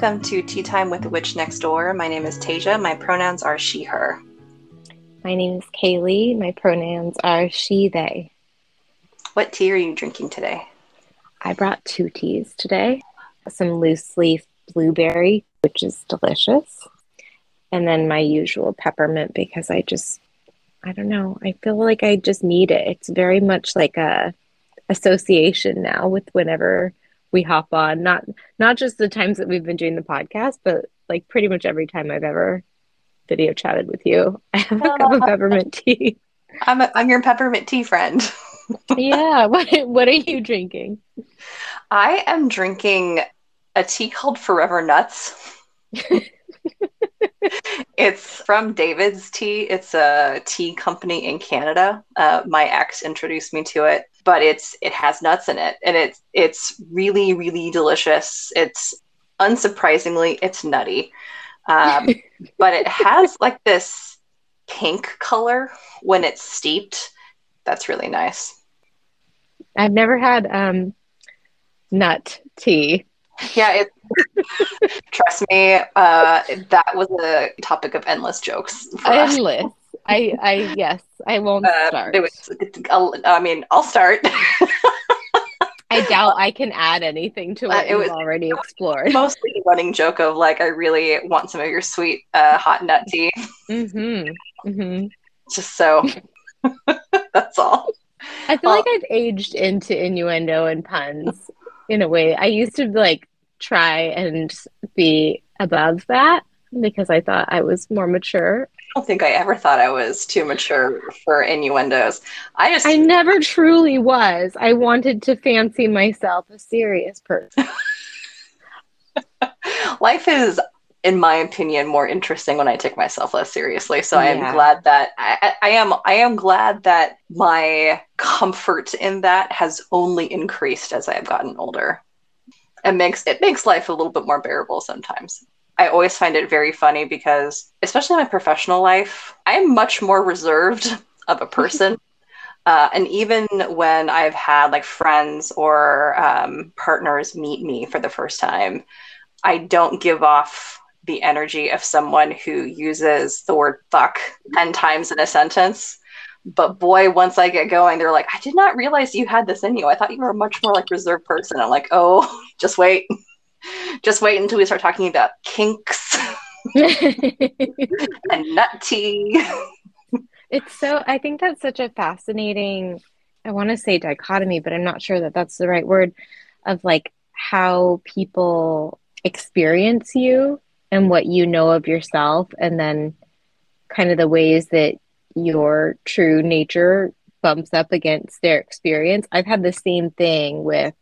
Welcome to Tea Time with the Witch Next Door. My name is Tasia. My pronouns are she, her. My name is Kailey. My pronouns are she, they. What tea are you drinking today? I brought two teas today some loose leaf blueberry, which is delicious, and then my usual peppermint because I just, I don't know, I feel like I just need it. It's very much like a association now with whenever we hop on. Not not just the times that we've been doing the podcast but like pretty much every time i've ever video chatted with you. I have a cup of peppermint tea. I'm, a, I'm your peppermint tea friend. Yeah what, what are you drinking? I am drinking a tea called forever nuts. It's from David's Tea. It's a tea company in Canada. Uh, my ex introduced me to it, but it's it has nuts in it, and it's it's really really delicious. It's unsurprisingly it's nutty, um, but it has like this pink color when it's steeped. That's really nice. I've never had um, nut tea yeah, it, trust me, uh, that was a topic of endless jokes. Endless. I, I, yes, I won't uh, start. It was, I mean, I'll start. I doubt I can add anything to what uh, it was already explored. Mostly a running joke of like, I really want some of your sweet uh, hot nut tea. Mm-hmm. Mm-hmm. Just so. that's all. I feel like I've aged into innuendo and puns in a way. I used to like try and be above that because I thought I was more mature. I don't think I ever thought I was too mature for innuendos. I just I never truly was. I wanted to fancy myself a serious person. Life is in my opinion more interesting when I take myself less seriously. So yeah. I am glad that I, I am I am glad that my comfort in that has only increased as I have gotten older it makes it makes life a little bit more bearable sometimes. I always find it very funny because, especially in my professional life, I'm much more reserved of a person. uh, and even when I've had like friends or um, partners meet me for the first time, I don't give off the energy of someone who uses the word fuck 10 times in a sentence but boy, once I get going, they're like, I did not realize you had this in you. I thought you were a much more like reserved person. I'm like, oh, just wait. just wait until we start talking about kinks and nut tea. it's so, I think that's such a fascinating, I want to say dichotomy, but I'm not sure that that's the right word of like how people experience you and what you know of yourself. And then kind of the ways that your true nature bumps up against their experience. I've had the same thing with,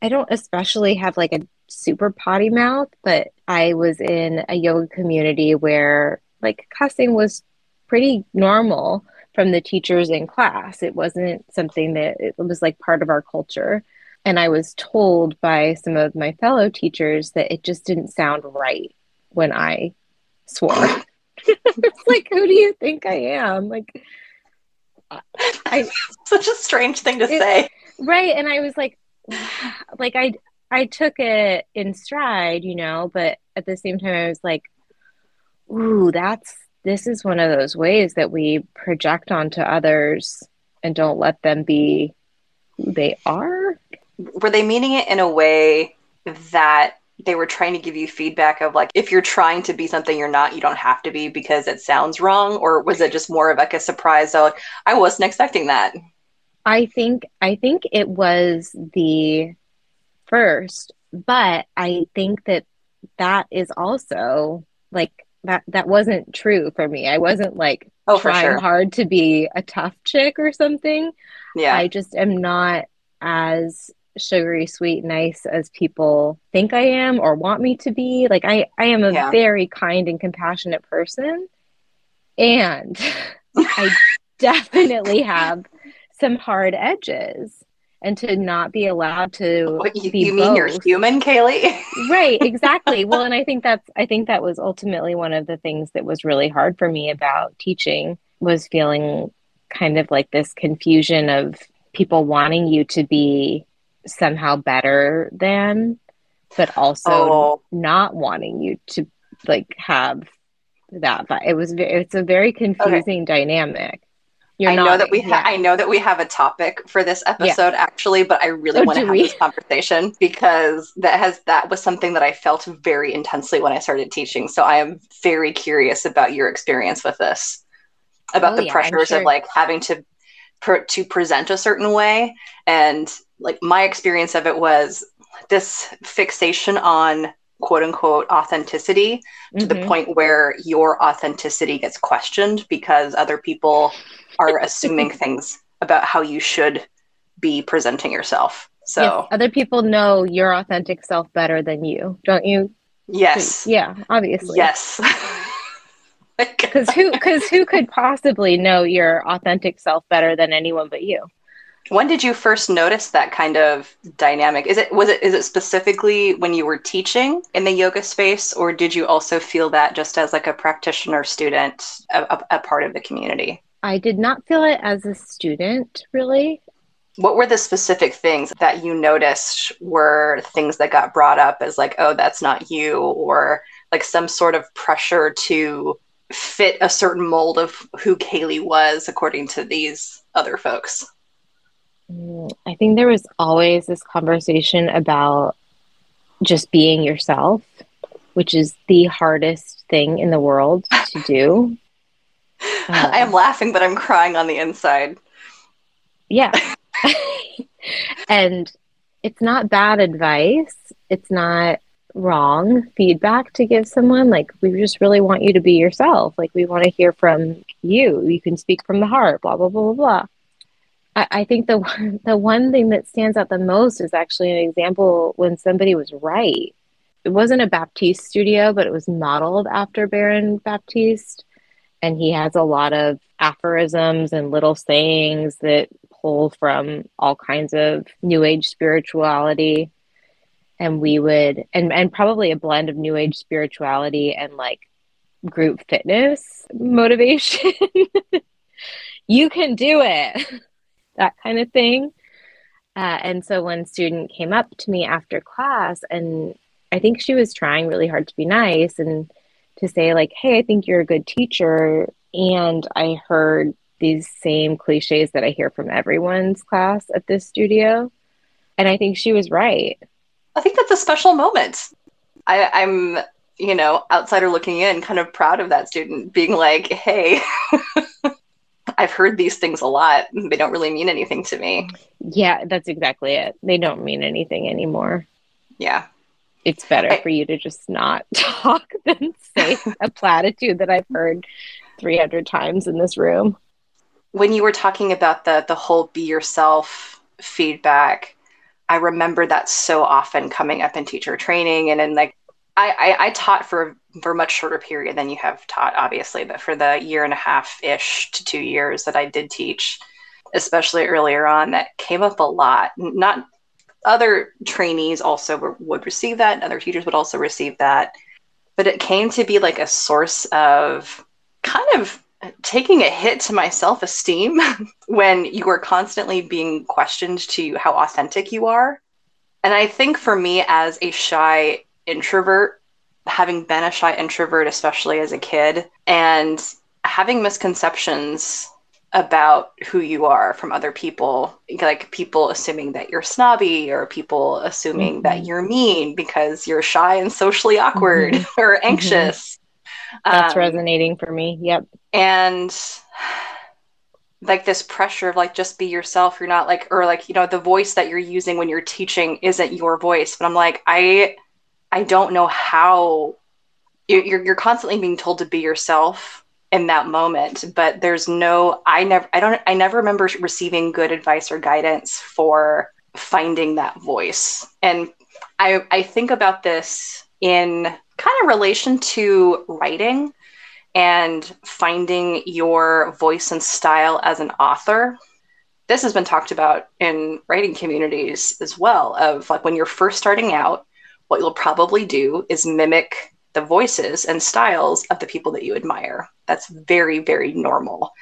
I don't especially have like a super potty mouth, but I was in a yoga community where like cussing was pretty normal from the teachers in class. It wasn't something that it was like part of our culture. And I was told by some of my fellow teachers that it just didn't sound right when I swore. it's like, who do you think I am? Like, I such a strange thing to it, say, right? And I was like, like I I took it in stride, you know, but at the same time, I was like, ooh, that's this is one of those ways that we project onto others and don't let them be who they are. Were they meaning it in a way that they were trying to give you feedback of like if you're trying to be something you're not you don't have to be because it sounds wrong or was it just more of like a surprise so like i wasn't expecting that i think i think it was the first but i think that that is also like that that wasn't true for me. I wasn't like oh, trying sure. hard to be a tough chick or something. Yeah. I just am not as sugary sweet nice as people think i am or want me to be. Like i i am a yeah. very kind and compassionate person. And i definitely have some hard edges and to not be allowed to what, you, you mean you're human Kailey right exactly well and i think that's i think that was ultimately one of the things that was really hard for me about teaching was feeling kind of like this confusion of people wanting you to be somehow better than but also oh. not wanting you to like have that. But it was it's a very confusing okay. dynamic. You're I know that we ha-. I know that we have a topic for this episode yeah. actually, but I really oh, want to have we? this conversation because that has that was something that I felt very intensely when I started teaching. So I am very curious about your experience with this, about oh, the yeah, pressures sure. of like having to per- to present a certain way, and like my experience of it was this fixation on quote unquote authenticity mm-hmm. to the mm-hmm. point where your authenticity gets questioned because other people are assuming things about how you should be presenting yourself. So yes, other people know your authentic self better than you, don't you? Yes. Yeah, obviously. Yes. Because who because who could possibly know your authentic self better than anyone but you? When did you first notice that kind of dynamic? Is it was it is it specifically when you were teaching in the yoga space, or did you also feel that just as like a practitioner student, a, a, a part of the community? I did not feel it as a student, really. What were the specific things that you noticed were things that got brought up as like, oh, that's not you, or like some sort of pressure to fit a certain mold of who Kailey was according to these other folks? Mm, I think there was always this conversation about just being yourself, which is the hardest thing in the world to do. Uh, I am laughing, but I'm crying on the inside. Yeah. and it's not bad advice. It's not wrong feedback to give someone. Like, we just really want you to be yourself. Like, we want to hear from you. You can speak from the heart, blah, blah, blah, blah, blah. I, think the one, the one thing that stands out the most is actually an example when somebody was right. It wasn't a Baptiste studio, but it was modeled after Baron Baptiste. And he has a lot of aphorisms and little sayings that pull from all kinds of new age spirituality. And we would and and probably a blend of new age spirituality and like group fitness motivation. You can do it that kind of thing. Uh, and so one student came up to me after class and i think she was trying really hard to be nice and to say like hey i think you're a good teacher. And i heard these same cliches that i hear from everyone's class at this studio. And i think she was right. I think that's a special moment. I, i'm you know outsider looking in kind of proud of that student being like hey I've heard these things a lot. They don't really mean anything to me. Yeah, that's exactly it. They don't mean anything anymore. Yeah it's better I, for you to just not talk than say a platitude that I've heard 300 times in this room. When you were talking about the the whole be yourself feedback, I remember that so often coming up in teacher training and in like I, I, I taught for for a much shorter period than you have taught, obviously, but for the year and a half ish to two years that I did teach, especially earlier on, that came up a lot. Not other trainees also were, would receive that, and other teachers would also receive that. But it came to be like a source of kind of taking a hit to my self esteem when you are constantly being questioned to how authentic you are. And I think for me, as a shy introvert, having been a shy introvert, especially as a kid, and having misconceptions about who you are from other people like people assuming that you're snobby or people assuming mm-hmm. that you're mean because you're shy and socially awkward mm-hmm. or mm-hmm. anxious mm-hmm. that's um, resonating for me yep and like this pressure of like just be yourself you're not like or like you know the voice that you're using when you're teaching isn't your voice but i'm like i i don't know how you're, you're constantly being told to be yourself in that moment but there's no i never i don't i never remember receiving good advice or guidance for finding that voice. And i i think about this in kind of relation to writing and finding your voice and style as an author. This has been talked about in writing communities as well of like when you're first starting out what you'll probably do is mimic the voices and styles of the people that you admire. That's very, very normal.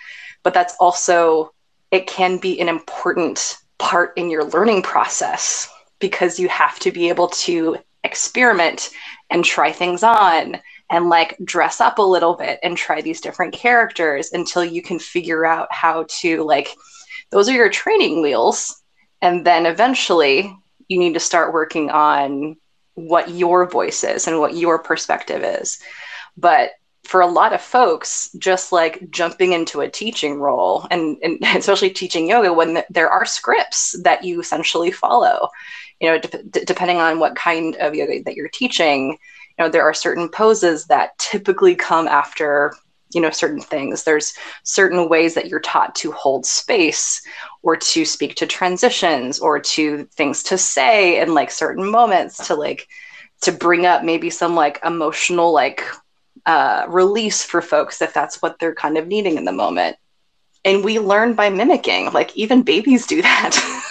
But that's also, it can be an important part in your learning process because you have to be able to experiment and try things on and like dress up a little bit and try these different characters until you can figure out how to like those are your training wheels and then eventually you need to start working on what your voice is and what your perspective is. But for a lot of folks just like jumping into a teaching role and, and especially teaching yoga when there are scripts that you essentially follow you know de- depending on what kind of yoga that you're teaching you know there are certain poses that typically come after you know certain things. There's certain ways that you're taught to hold space or to speak to transitions or to things to say in like certain moments to like to bring up maybe some like emotional like uh, release for folks if that's what they're kind of needing in the moment. And we learn by mimicking like even babies do that.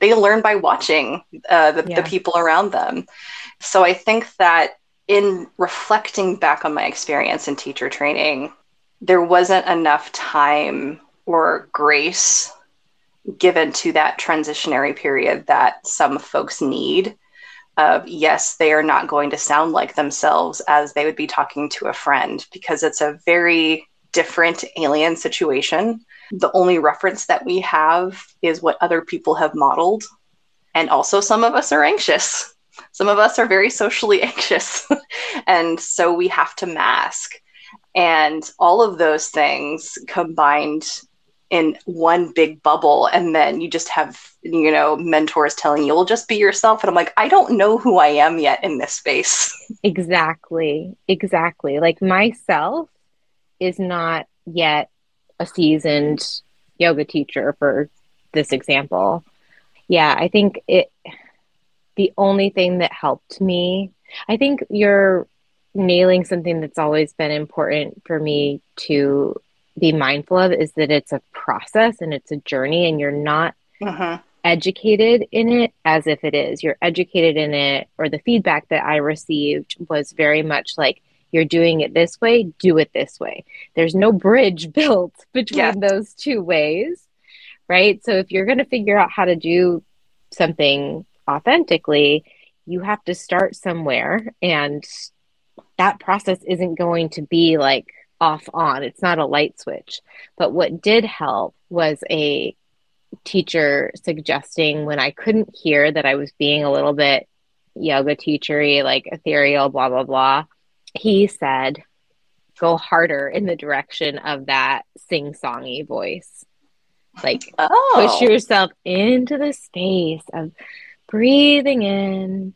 They learn by watching uh, the, yeah. the people around them. So i think that in reflecting back on my experience in teacher training, there wasn't enough time or grace given to that transitionary period that some folks need. Yes, they are not going to sound like themselves as they would be talking to a friend because it's a very different alien situation. The only reference that we have is what other people have modeled. And also, some of us are anxious some of us are very socially anxious. and so we have to mask. And all of those things combined in one big bubble. And then you just have, you know, mentors telling you, well, just be yourself. And I'm like, I don't know who I am yet in this space. Exactly. Exactly. Like myself is not yet a seasoned yoga teacher for this example. Yeah, I think it the only thing that helped me, I think you're nailing something that's always been important for me to be mindful of is that it's a process and it's a journey and you're not uh-huh. educated in it as if it is. You're educated in it, or the feedback that I received was very much like, you're doing it this way, do it this way. There's no bridge built between yeah. those two ways, right? So if you're going to figure out how to do something authentically, you have to start somewhere. And that process isn't going to be like off on, it's not a light switch. But what did help was a teacher suggesting when I couldn't hear that I was being a little bit yoga teachery, like ethereal, blah, blah, blah. He said, go harder in the direction of that sing songy voice. Like oh. push yourself into the space of breathing in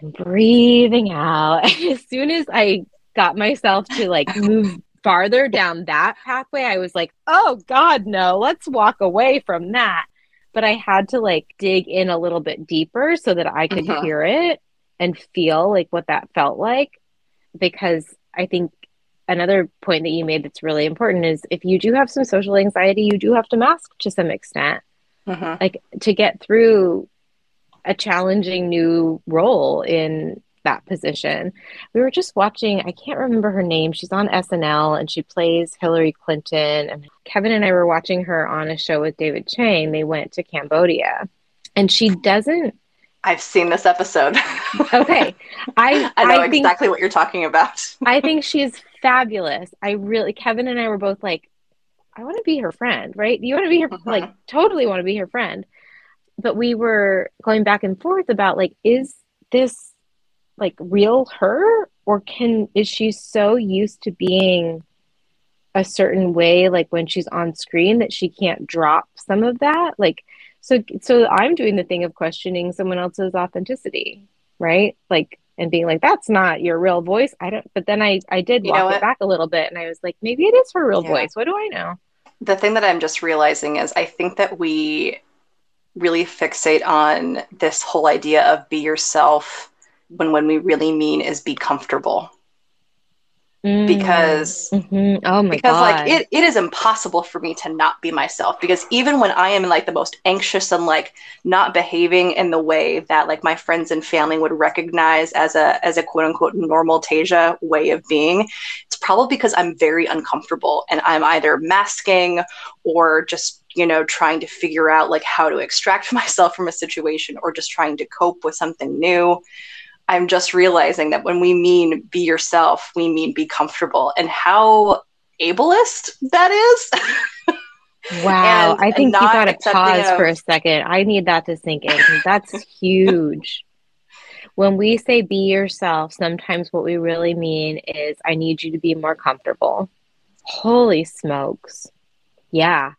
and breathing out. And as soon as I got myself to like move farther down that pathway, I was like, oh God, no, let's walk away from that. But I had to like dig in a little bit deeper so that I could uh-huh. hear it and feel like what that felt like. Because I think another point that you made that's really important is if you do have some social anxiety, you do have to mask to some extent. Uh-huh. Like to get through a challenging new role in that position. We were just watching, I can't remember her name. She's on SNL and she plays Hillary Clinton. And Kevin and I were watching her on a show with David Chang. They went to Cambodia and she doesn't. I've seen this episode. okay. I, I know I think, exactly what you're talking about. I think she's fabulous. I really, Kevin and I were both like, I want to be her friend, right? You want to be her, mm-hmm. like, totally want to be her friend but we were going back and forth about like is this like real her? Or can is she so used to being a certain way like when she's on screen that she can't drop some of that? Like so so i'm doing the thing of questioning someone else's authenticity right? Like and being like that's not your real voice. I don't but then i i did walk it back a little bit and i was like maybe it is her real yeah. voice. What do i know? The thing that i'm just realizing is i think that we really fixate on this whole idea of be yourself when when we really mean is be comfortable mm. because mm-hmm. oh my because God. like it, it is impossible for me to not be myself because even when i am like the most anxious and like not behaving in the way that like my friends and family would recognize as a as a quote unquote normal tasia way of being it's probably because i'm very uncomfortable and i'm either masking or just you know trying to figure out like how to extract myself from a situation or just trying to cope with something new I'm just realizing that when we mean be yourself, we mean be comfortable. And how ableist that is. Wow. and, I think you got to pause of... for a second. I need that to sink in that's huge. When we say be yourself, sometimes what we really mean is I need you to be more comfortable. Holy smokes. Yeah.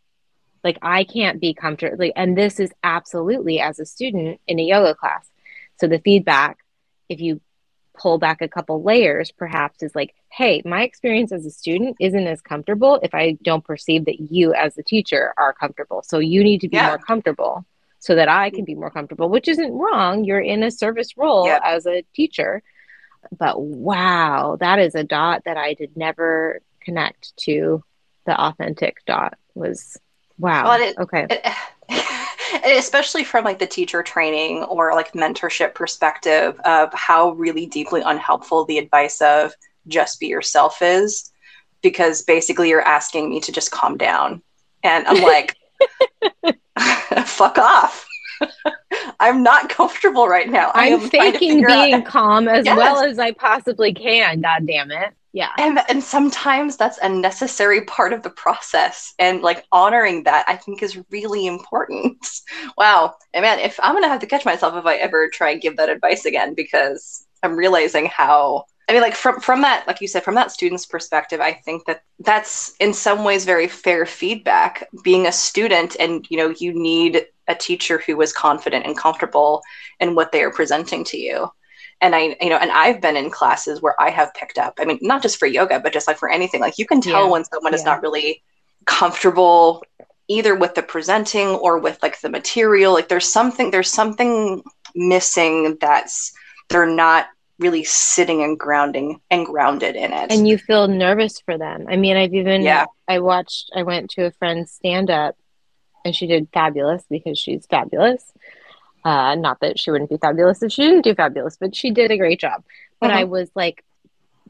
Like I can't be comfortable. Like, and this is absolutely as a student in a yoga class. So the feedback, if you pull back a couple layers, perhaps is like, hey, my experience as a student isn't as comfortable if I don't perceive that you as a teacher are comfortable. So you need to be yeah. more comfortable so that I can mm-hmm. be more comfortable, which isn't wrong. You're in a service role as a teacher. But wow, that is a dot that I did never connect to the authentic dot was wow. Well, it, okay. It, especially from like the teacher training or like mentorship perspective of how really deeply unhelpful the advice of just be yourself is because basically you're asking me to just calm down and i'm like fuck off i'm not comfortable right now i'm faking being out- calm as yes. well as i possibly can god damn it yeah. And and sometimes that's a necessary part of the process and like honoring that i think is really important. Wow. And man if i'm gonna have to catch myself if i ever try and give that advice again because i'm realizing how i mean like from from that like you said from that student's perspective i think that that's in some ways very fair feedback. Being a student and you know you need a teacher who is confident and comfortable in what they are presenting to you and i you know and i've been in classes where i have picked up i mean not just for yoga but just like for anything like you can tell yeah. when someone yeah. is not really comfortable either with the presenting or with like the material like there's something there's something missing that's they're not really sitting and grounding and grounded in it and you feel nervous for them i mean i've even yeah i watched i went to a friend's stand up and she did fabulous because she's fabulous uh, not that she wouldn't be fabulous if she didn't do fabulous, but she did a great job. But I uh-huh. was like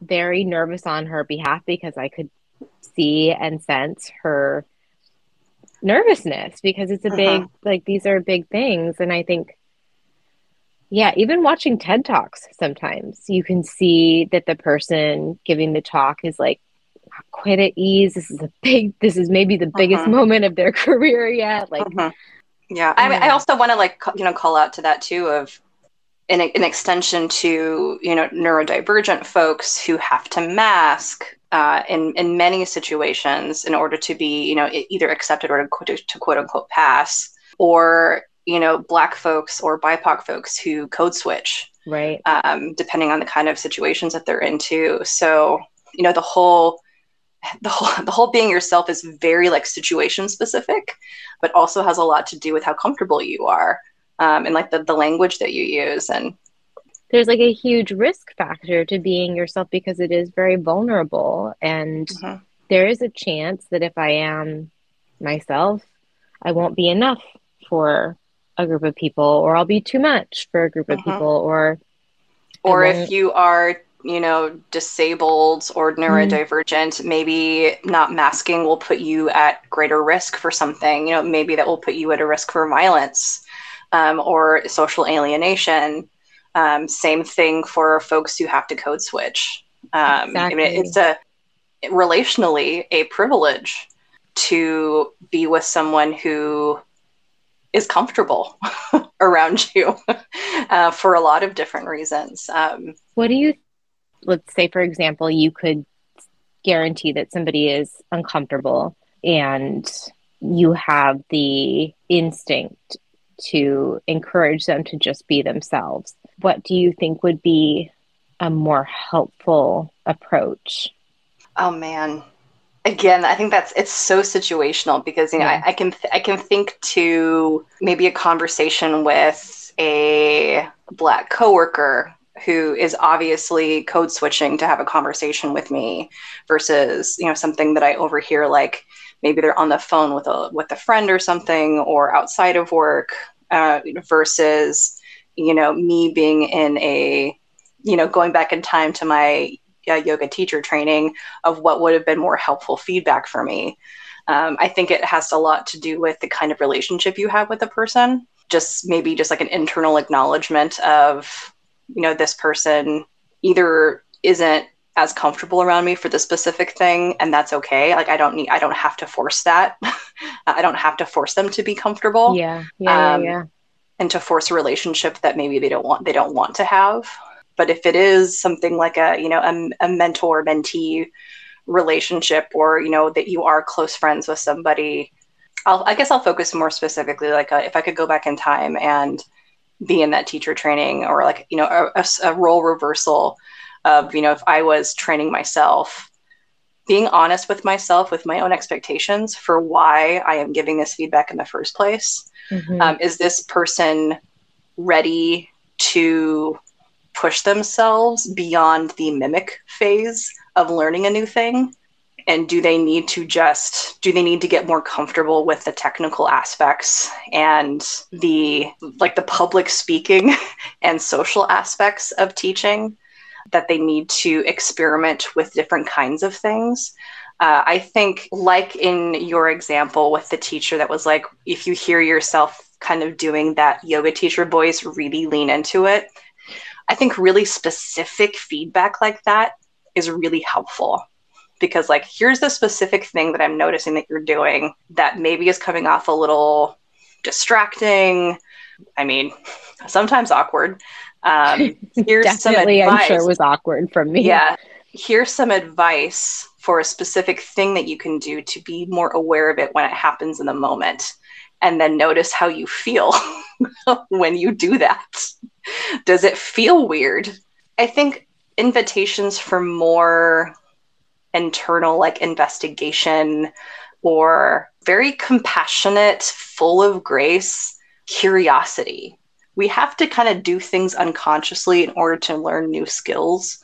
very nervous on her behalf because I could see and sense her nervousness because it's a uh-huh. big like these are big things and I think yeah, even watching TED Talks sometimes you can see that the person giving the talk is like quite at ease. This is a big this is maybe the biggest uh-huh. moment of their career yet. Like uh-huh. Yeah, I, I also want to like you know call out to that too of an, an extension to you know neurodivergent folks who have to mask uh, in in many situations in order to be you know either accepted or to, to quote unquote pass, or you know black folks or BIPOC folks who code switch, right? Um, depending on the kind of situations that they're into. So you know the whole the whole the whole being yourself is very like situation specific, but also has a lot to do with how comfortable you are um, and like the, the language that you use and there's like a huge risk factor to being yourself because it is very vulnerable and mm-hmm. there is a chance that if i am myself i won't be enough for a group of people or i'll be too much for a group of mm-hmm. people or or if you are you know, disabled or mm-hmm. neurodivergent, mm. maybe not masking will put you at greater risk for something. You know, maybe that will put you at a risk for violence um, or social alienation. Um, same thing for folks who have to code switch. Um, exactly. I mean, it's a relationally a privilege to be with someone who is comfortable around you uh, for a lot of different reasons. Um, what do you let's say, for example, you could guarantee that somebody is uncomfortable and you have the instinct to encourage them to just be themselves. What do you think would be a more helpful approach? Oh man. Again, I think that's it's so situational because you know yeah. I, I, can th- I can think to maybe a conversation with a black coworker who is obviously code switching to have a conversation with me versus you know something that i overhear like maybe they're on the phone with a with a friend or something or outside of work uh, versus you know me being in a you know going back in time to my uh, yoga teacher training of what would have been more helpful feedback for me. Um, i think it has a lot to do with the kind of relationship you have with a person. Just maybe just like an internal acknowledgement of you know, this person either isn't as comfortable around me for the specific thing and that's okay. Like i don't need i don't have to force that. I don't have to force them to be comfortable. Yeah. Yeah, um, yeah. yeah and to force a relationship that maybe they don't want they don't want to have. But if it is something like a you know a, a mentor mentee relationship or you know that you are close friends with somebody I'll, i guess i'll focus more specifically like a, uh, if i could go back in time and be in that teacher training or like you know a, a, a role reversal of you know if i was training myself being honest with myself with my own expectations for why i am giving this feedback in the first place mm-hmm. um, is this person ready to push themselves beyond the mimic phase of learning a new thing and do they need to just do they need to get more comfortable with the technical aspects and the like the public speaking and social aspects of teaching that they need to experiment with different kinds of things. Uh, I think, like in your example with the teacher that was like, if you hear yourself kind of doing that yoga teacher voice, really lean into it. I think really specific feedback like that is really helpful because, like, here's the specific thing that I'm noticing that you're doing that maybe is coming off a little distracting. I mean, sometimes awkward. Um, here's Definitely, some advice. I'm sure it was awkward from me. Yeah. Here's some advice for a specific thing that you can do to be more aware of it when it happens in the moment. And then notice how you feel when you do that. Does it feel weird? I think invitations for more internal, like investigation or very compassionate, full of grace curiosity we have to kind of do things unconsciously in order to learn new skills.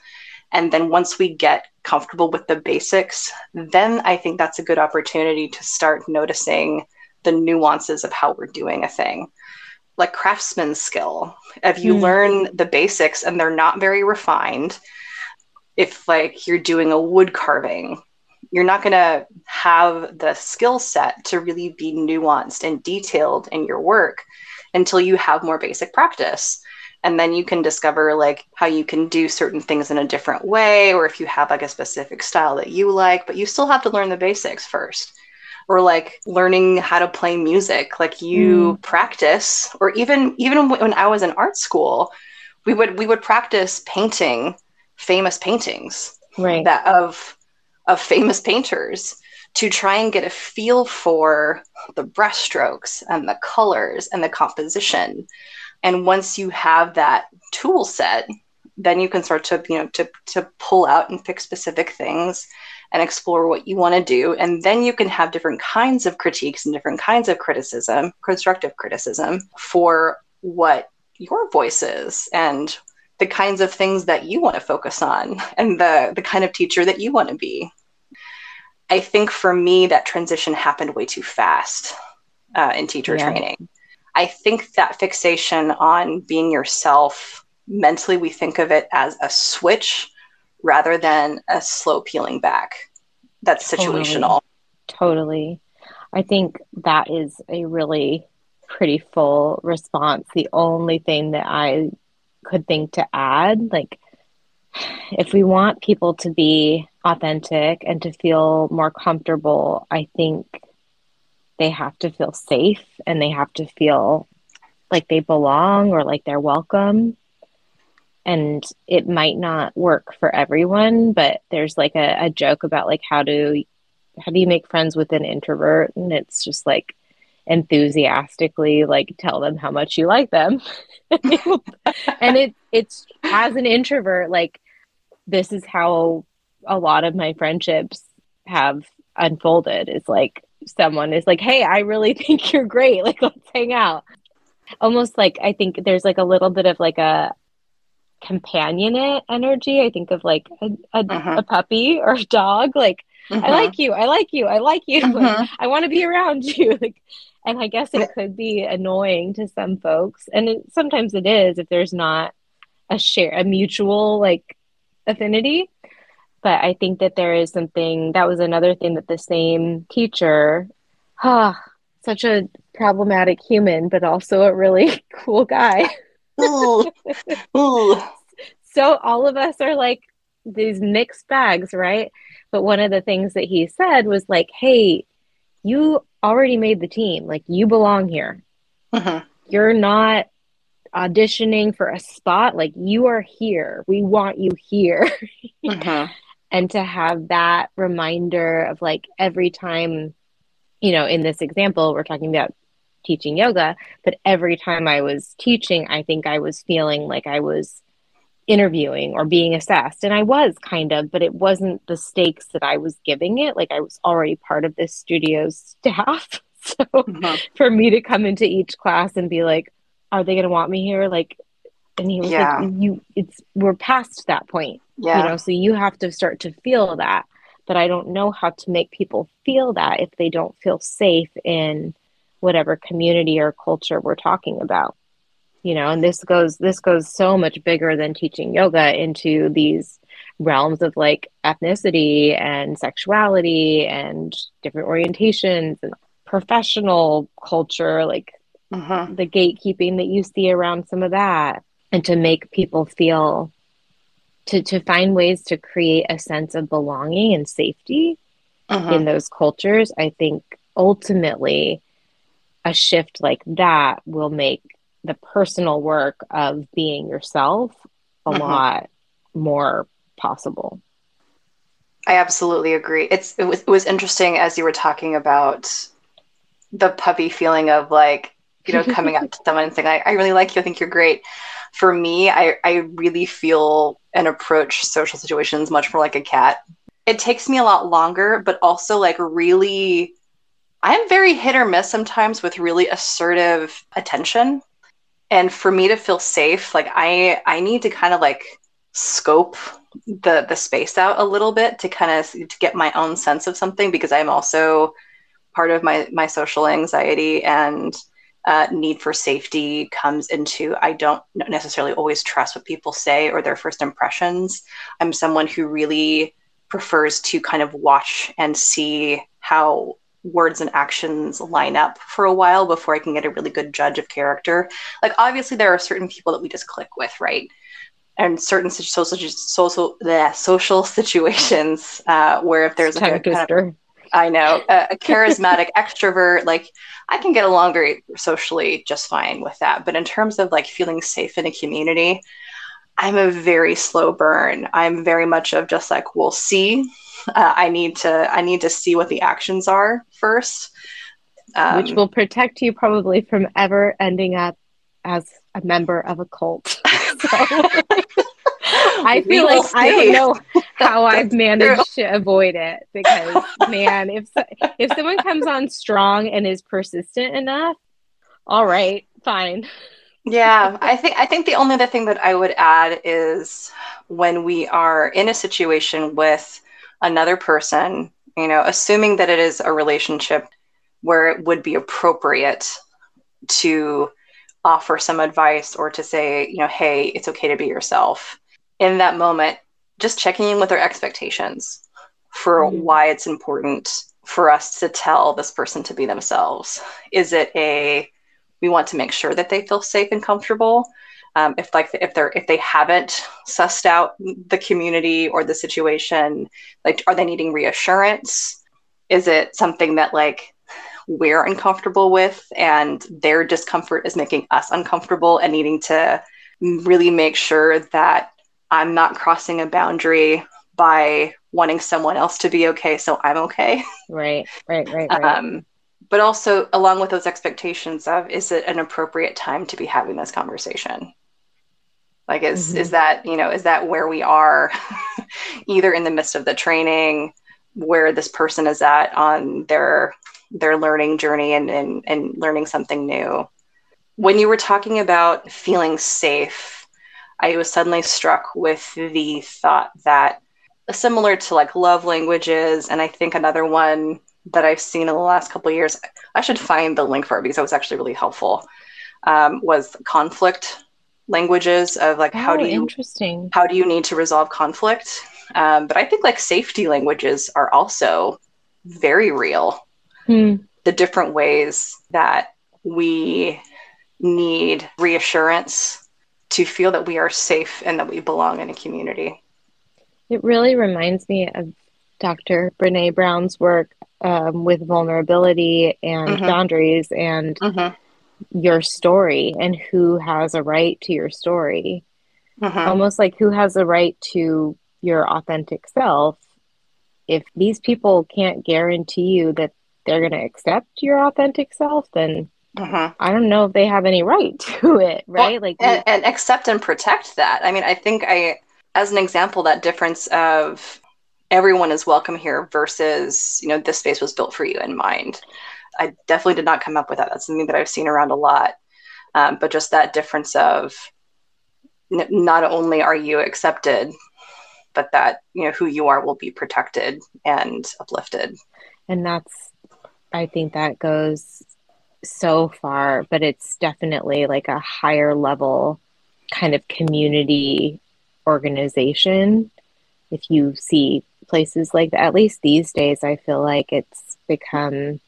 And then once we get comfortable with the basics, then I think that's a good opportunity to start noticing the nuances of how we're doing a thing. Like craftsman skill. If you mm. learn the basics and they're not very refined, if like you're doing a wood carving, you're not going to have the skill set to really be nuanced and detailed in your work until you have more basic practice and then you can discover like how you can do certain things in a different way or if you have like a specific style that you like but you still have to learn the basics first or like learning how to play music like you mm. practice or even even when i was in art school we would we would practice painting famous paintings right that of of famous painters to try and get a feel for the brushstrokes and the colors and the composition. And once you have that tool set, then you can start to, you know, to, to pull out and pick specific things and explore what you want to do. And then you can have different kinds of critiques and different kinds of criticism, constructive criticism for what your voice is and the kinds of things that you want to focus on and the the kind of teacher that you want to be. I think for me, that transition happened way too fast uh, in teacher yeah. training. I think that fixation on being yourself, mentally, we think of it as a switch rather than a slow peeling back. That's situational. Totally. totally. I think that is a really pretty full response. The only thing that I could think to add, like, if we want people to be authentic and to feel more comfortable, I think they have to feel safe and they have to feel like they belong or like they're welcome. And it might not work for everyone, but there's like a, a joke about like how do how do you make friends with an introvert? And it's just like enthusiastically like tell them how much you like them. and it it's as an introvert, like this is how a lot of my friendships have unfolded is like someone is like, Hey, I really think you're great. Like, let's hang out. Almost like I think there's like a little bit of like a companionate energy. I think of like a, a, uh-huh. a puppy or a dog. Like, uh-huh. I like you. I like you. I like you. Uh-huh. Like, I want to be around you. Like, and I guess it could be annoying to some folks. And it, sometimes it is if there's not a share, a mutual like affinity but I think that there is something that was another thing that the same teacher, ah, such a problematic human, but also a really cool guy. ooh, ooh. So all of us are like these mixed bags, right? But one of the things that he said was like, "Hey, you already made the team. Like you belong here. Mm-hmm. You're not auditioning for a spot. Like you are here. We want you here." Mm-hmm. and to have that reminder of like every time, you know, in this example, we're talking about teaching yoga, but every time I was teaching, I think I was feeling like I was interviewing or being assessed. And I was kind of, but it wasn't the stakes that I was giving it. Like I was already part of this studio's staff. So mm-hmm. for me to come into each class and be like, are they going to want me here? Like, and he was yeah. like, you, it's, we're past that point. Yeah. You know, so you have to start to feel that. But I don't know how to make people feel that if they don't feel safe in whatever community or culture we're talking about you know and this goes this goes so much bigger than teaching yoga into these realms of like ethnicity and sexuality and different orientations and professional culture like uh-huh. the gatekeeping that you see around some of that and to make people feel to to find ways to create a sense of belonging and safety uh-huh. in those cultures i think ultimately a shift like that will make the personal work of being yourself a mm-hmm. lot more possible. I absolutely agree. It's it was it was interesting as you were talking about the puppy feeling of like you know coming up to someone and saying I, I really like you I think you're great. For me, I I really feel and approach social situations much more like a cat. It takes me a lot longer, but also like really I'm very hit or miss sometimes with really assertive attention. And for me to feel safe, like I I need to kind of like scope the the space out a little bit to kind of to get my own sense of something because I'm also part of my my social anxiety and uh, need for safety comes into I don't necessarily always trust what people say or their first impressions. I'm someone who really prefers to kind of watch and see how words and actions line up for a while before I can get a really good judge of character. Like obviously there are certain people that we just click with, right? And certain social social the social situations uh, where if there's like a kind of, I know a, a charismatic extrovert, like I can get along very socially just fine with that. But in terms of like feeling safe in a community, I'm a very slow burn. I'm very much of just like we'll see uh, I need to I need to see what the actions are first, um, which will protect you probably from ever ending up as a member of a cult. I feel like see. I don't know how I've managed to avoid it because man, if if someone comes on strong and is persistent enough, all right, fine. Yeah, I think I think the only other thing that I would add is when we are in a situation with another person, you know, assuming that it is a relationship where it would be appropriate to offer some advice or to say, you know, hey, it's okay to be yourself. In that moment, just checking in with their expectations for mm-hmm. why it's important for us to tell this person to be themselves. Is it a we want to make sure that they feel safe and comfortable? Um, if like if they're if they haven't sussed out the community or the situation like are they needing reassurance? Is it something that like we're uncomfortable with and their discomfort is making us uncomfortable and needing to really make sure that i'm not crossing a boundary by wanting someone else to be okay so i'm okay? Right right right, right. um but also along with those expectations of is it an appropriate time to be having this conversation like is mm-hmm. is that you know is that where we are either in the midst of the training where this person is at on their their learning journey and, and and learning something new when you were talking about feeling safe i was suddenly struck with the thought that similar to like love languages and i think another one that i've seen in the last couple of years i should find the link for it because it was actually really helpful um, was conflict languages of like how oh, do you interesting how do you need to resolve conflict um, but i think like safety languages are also very real hmm. the different ways that we need reassurance to feel that we are safe and that we belong in a community. It really reminds me of Dr. Brene Brown's work um, with vulnerability and mm-hmm. boundaries and mm-hmm. Your story and who has a right to your story. Mm-hmm. Almost like who has a right to your authentic self. If these people can't guarantee you that they're going to accept your authentic self, then uh-huh. I don't know if they have any right to it, right? Well, like and, and accept and protect that. I mean, I think I, as an example, that difference of everyone is welcome here versus you know this space was built for you in mind. I definitely did not come up with that. That's something that I've seen around a lot. Um, but just that difference of n- not only are you accepted, but that you know who you are will be protected and uplifted. And that's, I think that goes so far, but it's definitely like a higher level kind of community organization. If you see places like that, at least these days, I feel like it's become,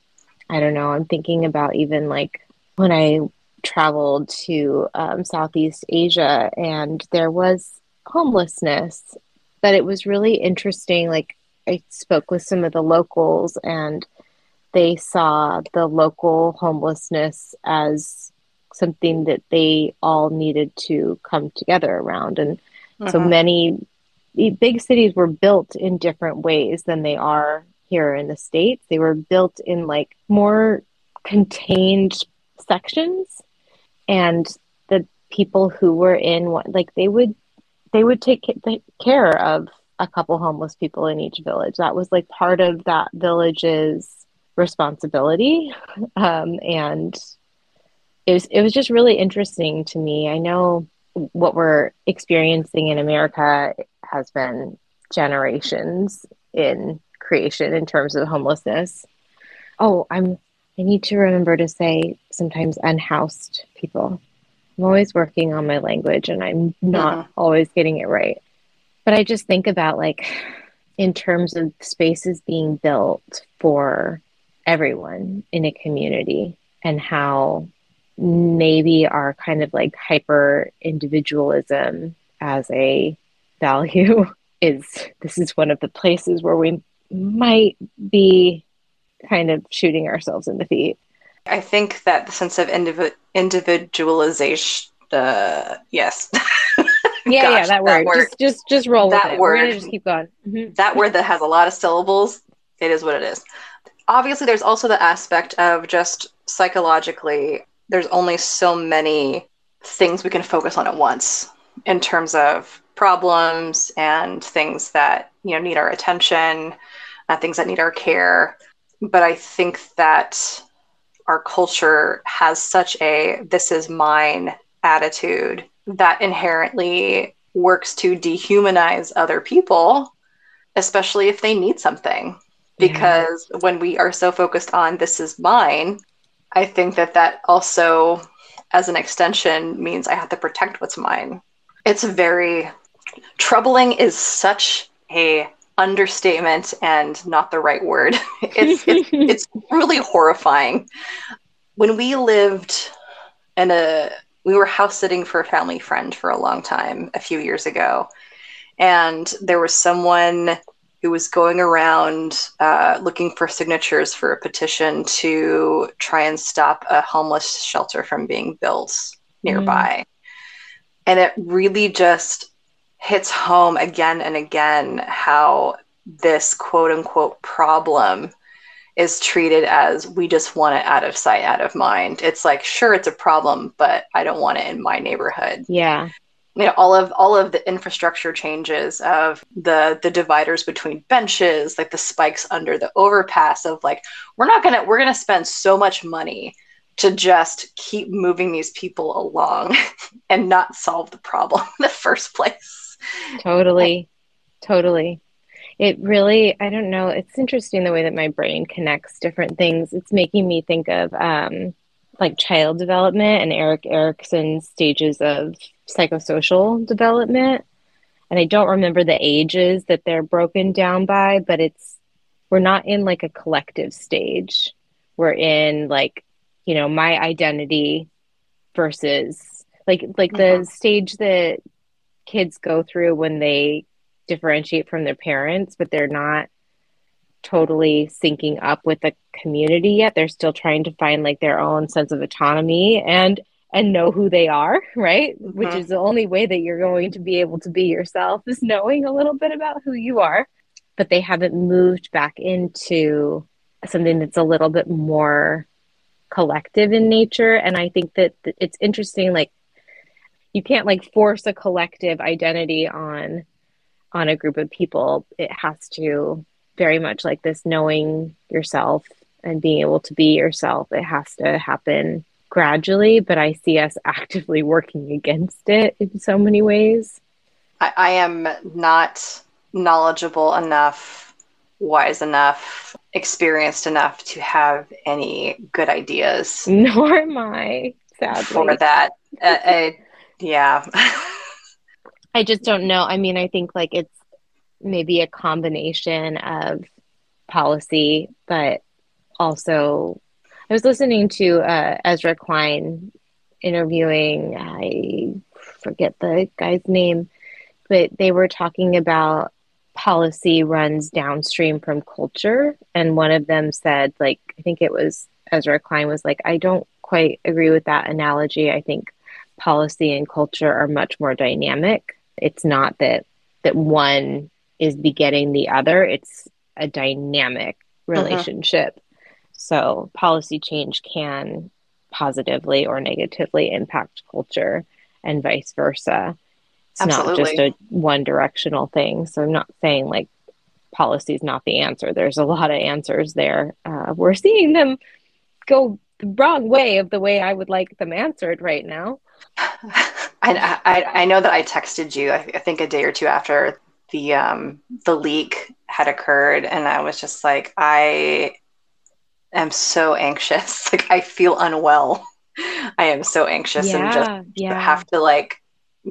I don't know, I'm thinking about even like when I traveled to um, Southeast Asia and there was homelessness, but it was really interesting. Like, I spoke with some of the locals and they saw the local homelessness as something that they all needed to come together around. And uh-huh. so many big cities were built in different ways than they are here in the States. They were built in like more contained sections. And the people who were in like they would they would take care of a couple homeless people in each village. That was like part of that village's responsibility. Um, and it was, it was just really interesting to me. I know what we're experiencing in America has been generations in creation in terms of homelessness. Oh, I'm I need to remember to say sometimes unhoused people. I'm always working on my language and I'm not uh-huh. always getting it right. But I just think about like in terms of spaces being built for everyone in a community and how maybe our kind of like hyper individualism as a value is this is one of the places where we might be kind of shooting ourselves in the feet. I think that the sense of indiv- individualization, uh, yes. yeah, Gosh, yeah, that word. That word. Just, just, just roll that with it. word. just keep going. Mm-hmm. That word that has a lot of syllables. It is what it is obviously there's also the aspect of just psychologically there's only so many things we can focus on at once in terms of problems and things that you know need our attention uh, things that need our care. But i think that our culture has such a this is mine attitude that inherently works to dehumanize other people especially if they need something. Because yeah. when we are so focused on this is mine i think that that also as an extension means i have to protect what's mine. It's very troubling is such a understatement and not the right word it's, it's, it's really horrifying when we lived in a we were house sitting for a family friend for a long time a few years ago and there was someone who was going around uh, looking for signatures for a petition to try and stop a homeless shelter from being built nearby. Mm. And it really just hits home again and again how this quote unquote problem is treated as we just want it out of sight, out of mind. It's like, sure, it's a problem, but I don't want it in my neighborhood. Yeah you know all of all of the infrastructure changes of the the dividers between benches like the spikes under the overpass of like we're not gonna we're gonna spend so much money to just keep moving these people along and not solve the problem in the first place totally totally it really i don't know it's interesting the way that my brain connects different things it's making me think of um like child development and Erik Erikson's stages of psychosocial development. And I don't remember the ages that they're broken down by, but it's we're not in like a collective stage. We're in like, you know, my identity versus like like mm-hmm. the stage that kids go through when they differentiate from their parents, but they're not totally syncing up with the community yet. They're still trying to find like their own sense of autonomy and and know who they are, right? Mm-hmm. Which is the only way that you're going to be able to be yourself is knowing a little bit about who you are. But they haven't moved back into something that's a little bit more collective in nature. And I think that it's interesting, like you can't like force a collective identity on on a group of people. It has to very much like this knowing yourself and being able to be yourself. It has to happen gradually, but I see us actively working against it in so many ways. I, I am not knowledgeable enough, wise enough, experienced enough to have any good ideas. Nor am I, sadly. For that. Uh, I, yeah. I just don't know. I mean, I think like it's maybe a combination of policy, but also I was listening to uh, Ezra Klein interviewing, I forget the guy's name, but they were talking about policy runs downstream from culture. And one of them said, like, I think it was Ezra Klein was like, I don't quite agree with that analogy. I think policy and culture are much more dynamic. It's not that that one is begetting the other, it's a dynamic uh-huh. relationship. So, policy change can positively or negatively impact culture and vice versa. It's Absolutely. not just a one directional thing. So, I'm not saying like policy is not the answer. There's a lot of answers there. Uh, we're seeing them go the wrong way of the way I would like them answered right now. I, I, I know that I texted you, I, I think a day or two after the um, the leak had occurred, and I was just like, I am so anxious. Like I feel unwell. I am so anxious yeah, and just yeah. have to like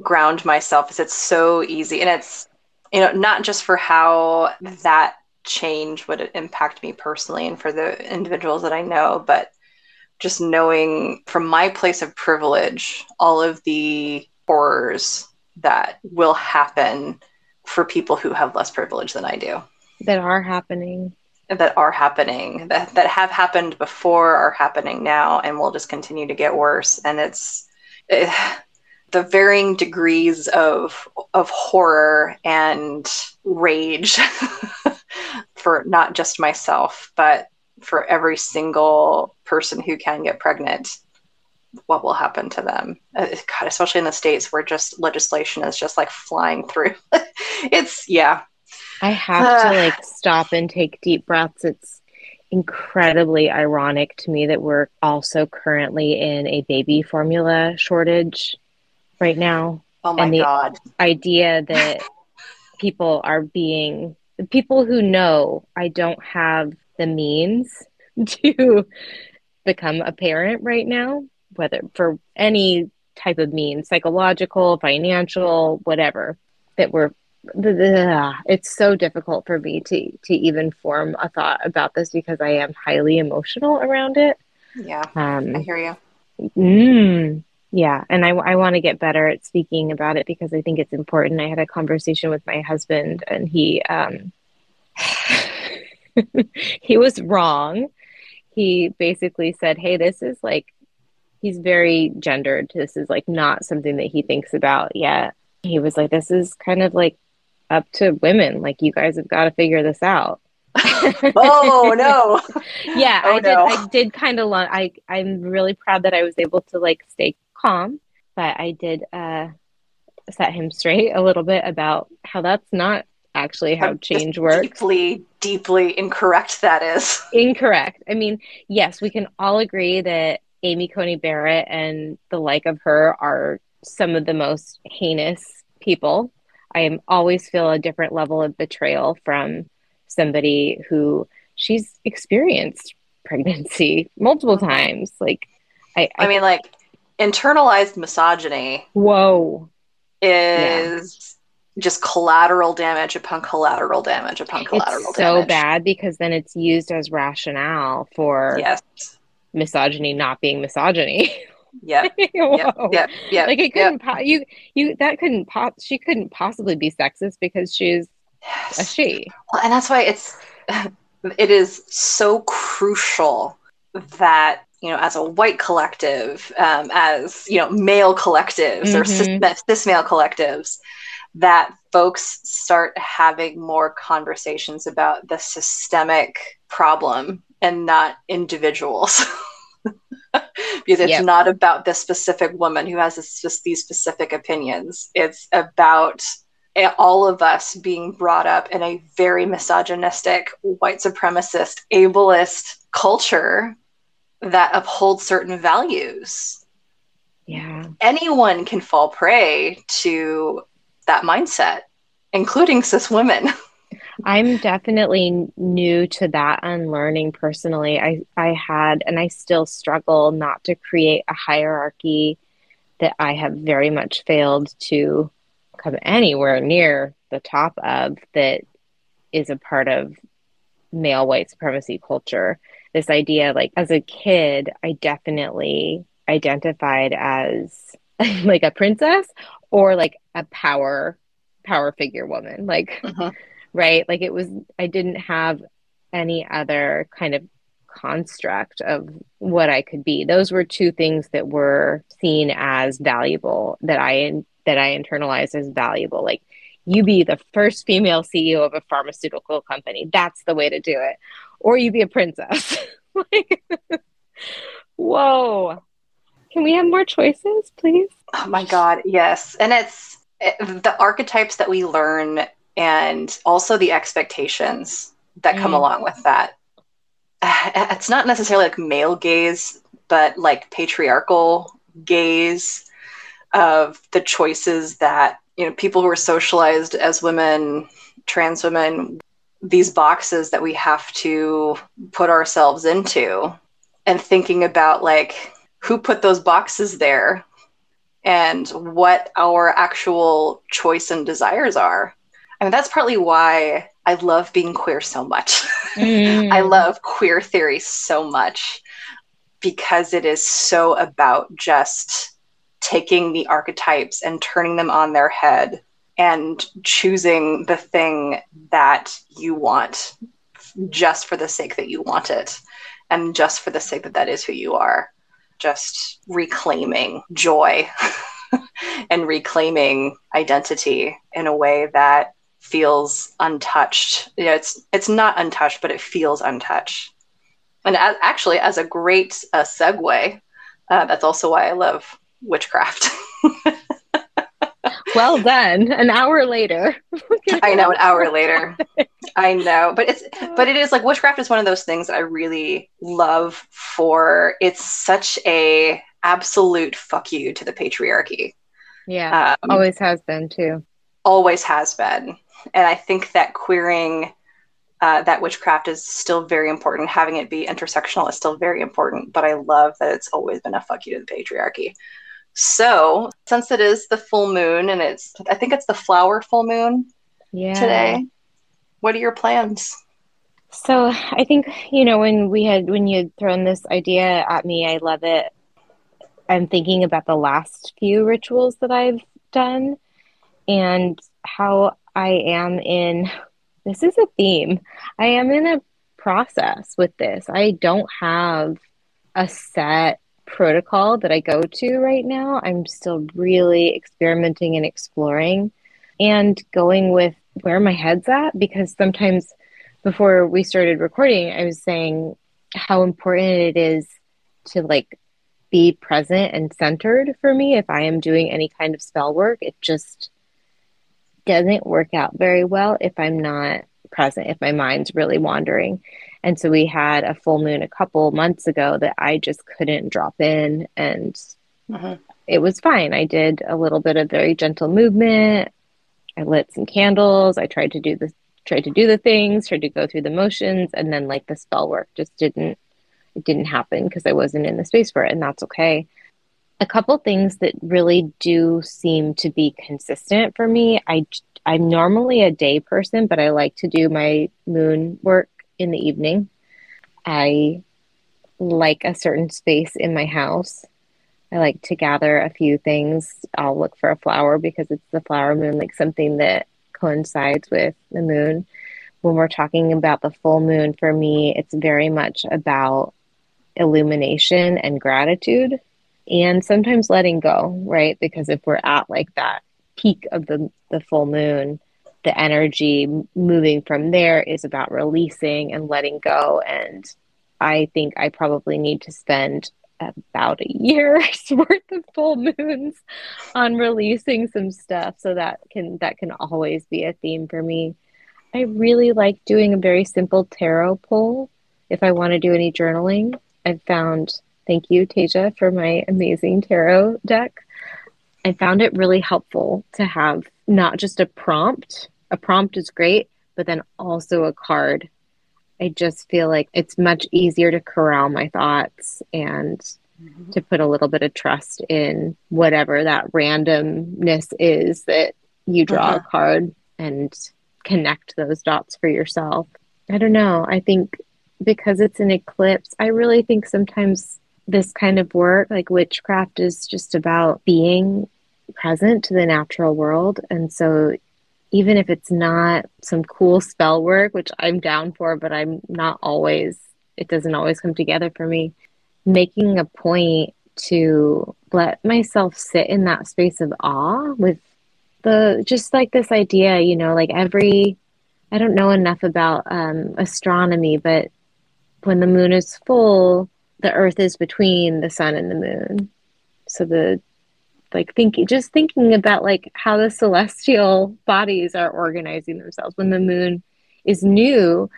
ground myself. Because it's so easy, and it's you know not just for how that change would impact me personally and for the individuals that I know, but just knowing from my place of privilege all of the horrors that will happen for people who have less privilege than I do. That are happening. That are happening. That, that have happened before are happening now and will just continue to get worse. And it's it, eh, the varying degrees of of horror and rage for not just myself but for every single person who can get pregnant what will happen to them uh, god especially in the states where just legislation is just like flying through it's yeah I have to like stop and take deep breaths. It's incredibly ironic to me that we're also currently in a baby formula shortage right now. Oh my and the god. idea that people are being people who know I don't have the means to become a parent right now, whether for any type of means, psychological, financial, whatever, that we're it's so difficult for me to to even form a thought about this because I am highly emotional around it. Yeah, um, I hear you. Mm, yeah, and I, I want to get better at speaking about it because I think it's important. I had a conversation with my husband, and he um, he was wrong. He basically said, "Hey, this is like." He's very gendered. This is like not something that he thinks about yet. He was like, "This is kind of like up to women. Like you guys have got to figure this out. oh no. yeah, oh, I did no. I did kind of long I I'm really proud that I was able to like stay calm, but I did uh set him straight a little bit about how that's not actually how change works. Deeply, deeply incorrect that is. Incorrect. I mean, yes, we can all agree that Amy Coney Barrett and the like of her are some of the most heinous people I always feel a different level of betrayal from somebody who she's experienced pregnancy multiple times. Like, I, I, I mean, like internalized misogyny. Whoa, is. Just collateral damage upon collateral damage upon collateral it's so bad because then it's used as rationale for yes misogyny not being misogyny. Yeah. yeah. Yeah. Yeah. Like it couldn't po- you you that couldn't pop she couldn't possibly be sexist because she's yes. a she. Well, and that's why it's it is so crucial that you know as a white collective um, as you know male collectives mm-hmm. or cis, cis male collectives that folks start having more conversations about the systemic problem and not individuals. Because it's yep. not about the specific woman who has this, just these specific opinions. It's about all of us being brought up in a very misogynistic white supremacist ableist culture that upholds certain values. Yeah. Anyone can fall prey to that mindset including cis women I'm definitely new to that unlearning personally. I, I had and I still struggle not to create a hierarchy that I have very much failed to come anywhere near the top of that is a part of male white supremacy culture. This idea, like as a kid, I definitely identified as like a princess or like a power power figure woman. Like uh-huh right? Like it was, I didn't have any other kind of construct of what I could be. Those were two things that were seen as valuable that I that I internalized as valuable. Like you be the first female CEO of a pharmaceutical company. That's the way to do it. Or you be a princess. like whoa. Can we have more choices, please? Oh my god, yes. And it's it, the archetypes that we learn and also the expectations that come mm. along with that. It's not necessarily like male gaze, but like patriarchal gaze of the choices that you know people who are socialized as women, trans women, these boxes that we have to put ourselves into, and thinking about like who put those boxes there and what our actual choice and desires are I mean, that's partly why I love being queer so much. Mm. I love queer theory so much because it is so about just taking the archetypes and turning them on their head and choosing the thing that you want just for the sake that you want it and just for the sake that that is who you are. Just reclaiming joy and reclaiming identity in a way that feels untouched. Yeah, it's it's not untouched, but it feels untouched. And as, actually, as a great uh, segue, uh, that's also why I love witchcraft. well done. An hour later. I know. An hour later. I know, but it's but it is like witchcraft is one of those things that I really love for. It's such a absolute fuck you to the patriarchy. Yeah, um, always has been too. Always has been and I think that queering uh, that witchcraft is still very important. Having it be intersectional is still very important. But I love that it's always been a fuck you to the patriarchy. So since it is the full moon and it's, I think it's the flower full moon yeah. today. What are your plans? So I think you know when we had when you had thrown this idea at me, I love it. I'm thinking about the last few rituals that I've done and how I am in this is a theme. I am in a process with this. I don't have a set protocol that I go to right now. I'm still really experimenting and exploring and going with where my head's at because sometimes before we started recording, I was saying how important it is to like be present and centered for me if I am doing any kind of spell work. It just doesn't work out very well if I'm not present, if my mind's really wandering. And so we had a full moon a couple months ago that I just couldn't drop in and uh-huh. it was fine. I did a little bit of very gentle movement. I lit some candles. I tried to do the tried to do the things, tried to go through the motions, and then like the spell work just didn't it didn't happen because I wasn't in the space for it, and that's okay a couple things that really do seem to be consistent for me. I I'm normally a day person, but I like to do my moon work in the evening. I like a certain space in my house. I like to gather a few things. I'll look for a flower because it's the flower moon, like something that coincides with the moon. When we're talking about the full moon, for me, it's very much about illumination and gratitude and sometimes letting go, right? Because if we're at like that peak of the, the full moon, the energy moving from there is about releasing and letting go. And I think I probably need to spend about a year's worth of full moons on releasing some stuff. So that can that can always be a theme for me. I really like doing a very simple tarot pull. If i want to do any journaling i've found thank you tasia for my amazing tarot deck. I found it really helpful to have not just a prompt a prompt is great but then also a card I just feel like it's much easier to corral my thoughts and mm-hmm. to put a little bit of trust in whatever that randomness is that you draw uh-huh. a card and connect those dots for yourself. I don't know. I think because it's an eclipse, I really think sometimes this kind of work, like witchcraft, is just about being present to the natural world. And so even if it's not some cool spell work, which I'm down for, but I'm not always, it doesn't always come together for me, making a point to let myself sit in that space of awe with the just like this idea, you know, like every, I don't know enough about um, astronomy, but when the moon is full, the earth is between the sun and the moon. So the like thinking just thinking about like how the celestial bodies are organizing themselves. When the moon is new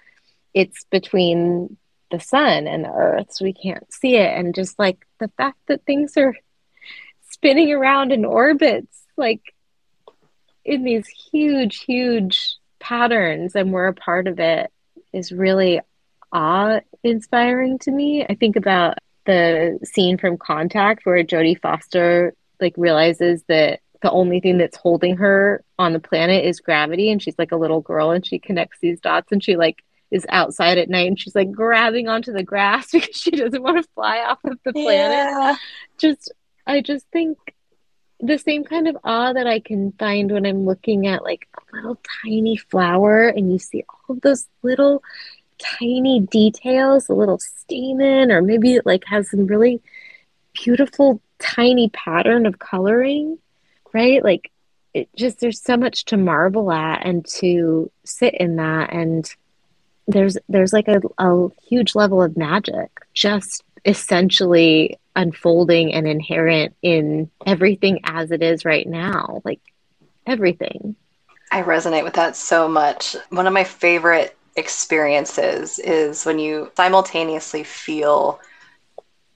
it's between the sun and the earth so we can't see it. And just like the fact that things are spinning around in orbits like in these huge huge patterns and we're a part of it is really awe inspiring to me. I think about the scene from contact where jodie foster like realizes that the only thing that's holding her on the planet is gravity and she's like a little girl and she connects these dots and she like is outside at night and she's like grabbing onto the grass because she doesn't want to fly off of the planet yeah. just i just think the same kind of awe that i can find when i'm looking at like a little tiny flower and you see all of those little tiny details a little stamen or maybe it like has some really beautiful tiny pattern of coloring, right? Like it just there's so much to marvel at and to sit in that. And there's there's like a, a huge level of magic just essentially unfolding and inherent in everything as it is right now like everything. I resonate with that so much. One of my favorite experiences is when you simultaneously feel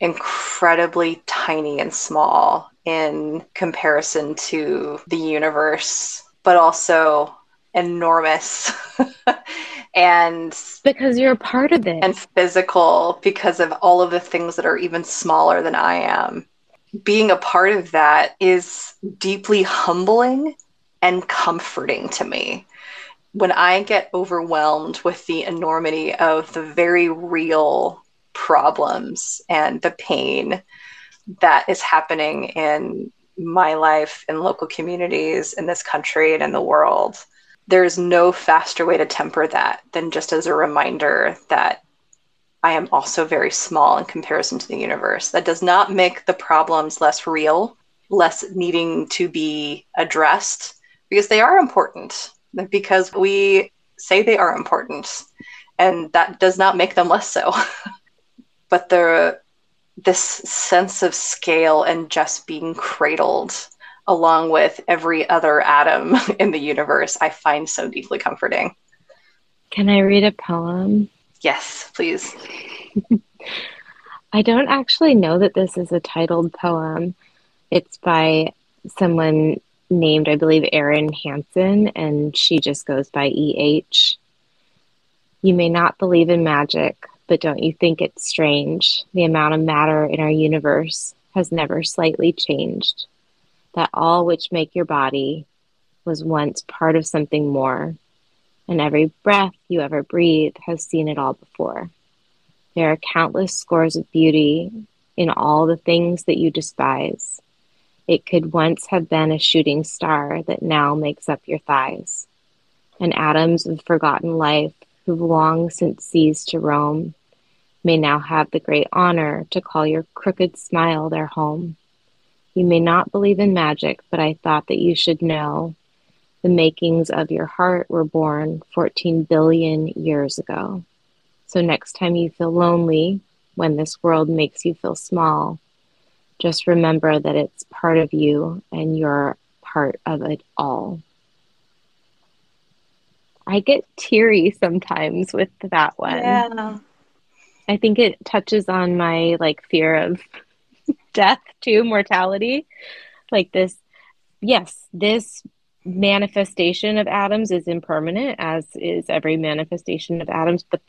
incredibly tiny and small in comparison to the universe, but also enormous and because you're a part of it and physical because of all of the things that are even smaller than I am. Being a part of that is deeply humbling and comforting to me. When I get overwhelmed with the enormity of the very real problems and the pain that is happening in my life in local communities in this country and in the world there's no faster way to temper that than just as a reminder that I am also very small in comparison to the universe. That does not make the problems less real, less needing to be addressed, because they are important, because we say they are important, and that does not make them less so. but the this sense of scale and just being cradled along with every other atom in the universe i find so deeply comforting. Can i read a poem? Yes please. I don't actually know that this is a titled poem. It's by someone named i believe erin hanson and she just goes by eh you may not believe in magic but don't you think it's strange? The amount of matter in our universe has never slightly changed. That all which make your body was once part of something more, and every breath you ever breathe has seen it all before. There are countless scores of beauty in all the things that you despise. It could once have been a shooting star that now makes up your thighs. And atoms of forgotten life who've long since ceased to roam may now have the great honor to call your crooked smile their home. You may not believe in magic, but I thought that you should know the makings of your heart were born 14 billion years ago. So next time you feel lonely, when this world makes you feel small, just remember that it's part of you and you're part of it all. I get teary sometimes with that one. Yeah. I think it touches on my like fear of death too, mortality. Like this, yes, this manifestation of atoms is impermanent, as is every manifestation of atoms, but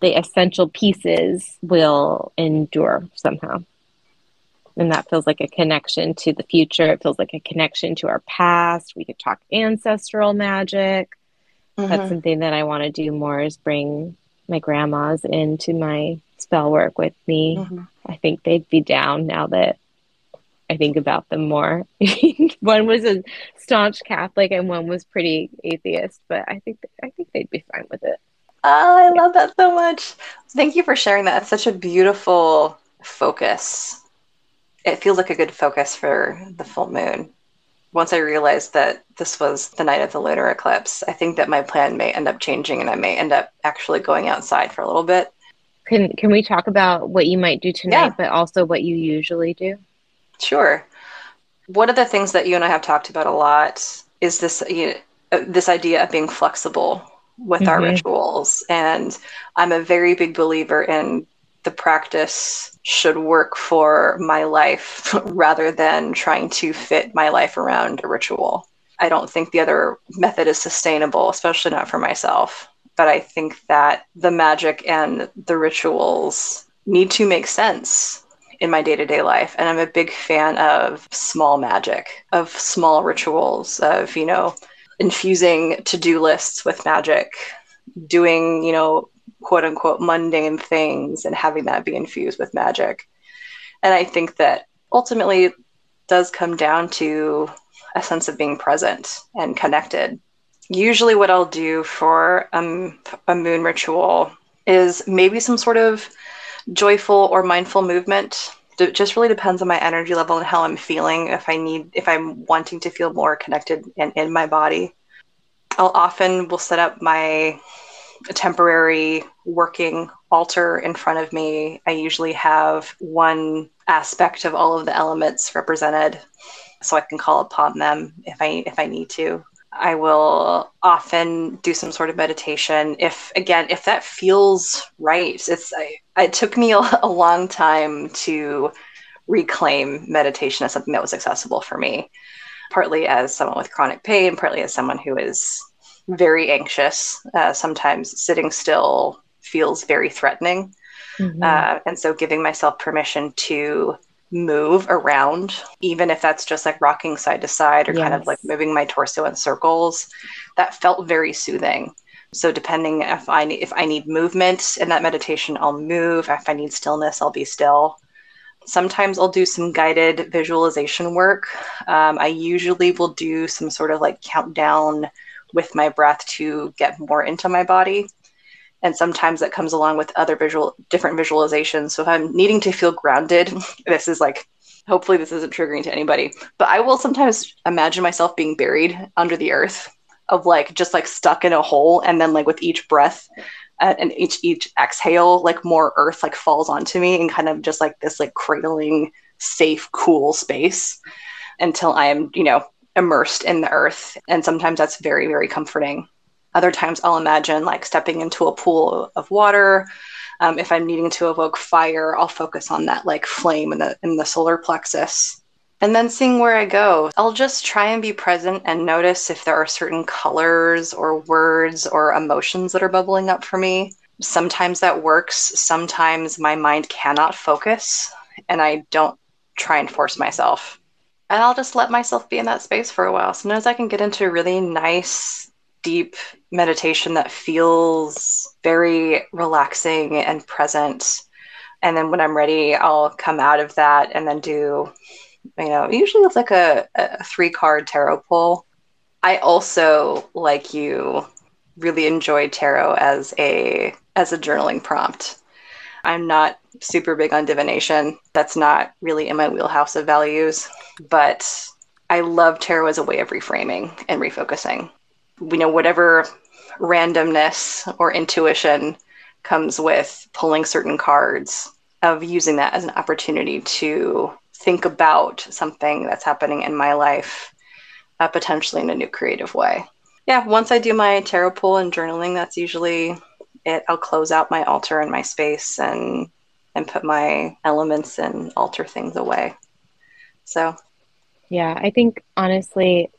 the essential pieces will endure somehow. And that feels like a connection to the future. It feels like a connection to our past. We could talk ancestral magic. Mm-hmm. That's something that I want to do more is bring my grandmas into my spell work with me. Mm-hmm. I think they'd be down now that I think about them more. one was a staunch Catholic and one was pretty atheist, but I think I think they'd be fine with it. Oh, I love that so much. Thank you for sharing that. It's such a beautiful focus. It feels like a good focus for the full moon. Once I realized that this was the night of the lunar eclipse, I think that my plan may end up changing and I may end up actually going outside for a little bit. Can can we talk about what you might do tonight, yeah. but also what you usually do? Sure. One of the things that you and I have talked about a lot is this you know, uh, this idea of being flexible with mm-hmm. our rituals. And I'm a very big believer in the practice should work for my life rather than trying to fit my life around a ritual. I don't think the other method is sustainable, especially not for myself. But I think that the magic and the rituals need to make sense in my day to day life. And I'm a big fan of small magic, of small rituals, of, you know, infusing to do lists with magic, doing, you know, quote unquote mundane things and having that be infused with magic. And I think that ultimately does come down to a sense of being present and connected. Usually, what I'll do for um, a moon ritual is maybe some sort of joyful or mindful movement. It just really depends on my energy level and how I'm feeling. If I need, if I'm wanting to feel more connected and in my body, I'll often will set up my temporary working altar in front of me. I usually have one aspect of all of the elements represented, so I can call upon them if I if I need to. I will often do some sort of meditation. If again, if that feels right, it's I, it took me a, a long time to reclaim meditation as something that was accessible for me. Partly as someone with chronic pain, partly as someone who is very anxious. Uh, sometimes sitting still feels very threatening. Mm-hmm. Uh, and so giving myself permission to move around, even if that's just like rocking side to side or yes. kind of like moving my torso in circles, that felt very soothing. So depending if I need, if I need movement in that meditation, I'll move. If I need stillness, I'll be still. Sometimes I'll do some guided visualization work. Um, I usually will do some sort of like countdown with my breath to get more into my body. And sometimes that comes along with other visual different visualizations. So if i'm needing to feel grounded this is like hopefully this isn't triggering to anybody. But i will sometimes imagine myself being buried under the earth of like just like stuck in a hole and then like with each breath uh, and each each exhale like more earth like falls onto me and kind of just like this like cradling safe cool space until i am you know immersed in the earth and sometimes that's very very comforting other times I'll imagine like stepping into a pool of water. Um, if I'm needing to evoke fire, I'll focus on that like flame in the in the solar plexus. And then seeing where I go, I'll just try and be present and notice if there are certain colors or words or emotions that are bubbling up for me. Sometimes that works. Sometimes my mind cannot focus and I don't try and force myself. And I'll just let myself be in that space for a while. Sometimes I can get into a really nice, deep meditation that feels very relaxing and present. And then when I'm ready, I'll come out of that and then do, you know, usually it's like a, a three card tarot pull. I also, like you, really enjoy tarot as a as a journaling prompt. I'm not super big on divination. That's not really in my wheelhouse of values, but I love tarot as a way of reframing and refocusing. We know whatever randomness or intuition comes with pulling certain cards, of using that as an opportunity to think about something that's happening in my life, uh, potentially in a new creative way. Yeah, once I do my tarot pull and journaling, that's usually it. I'll close out my altar and my space and and put my elements and altar things away. So, yeah, I think honestly,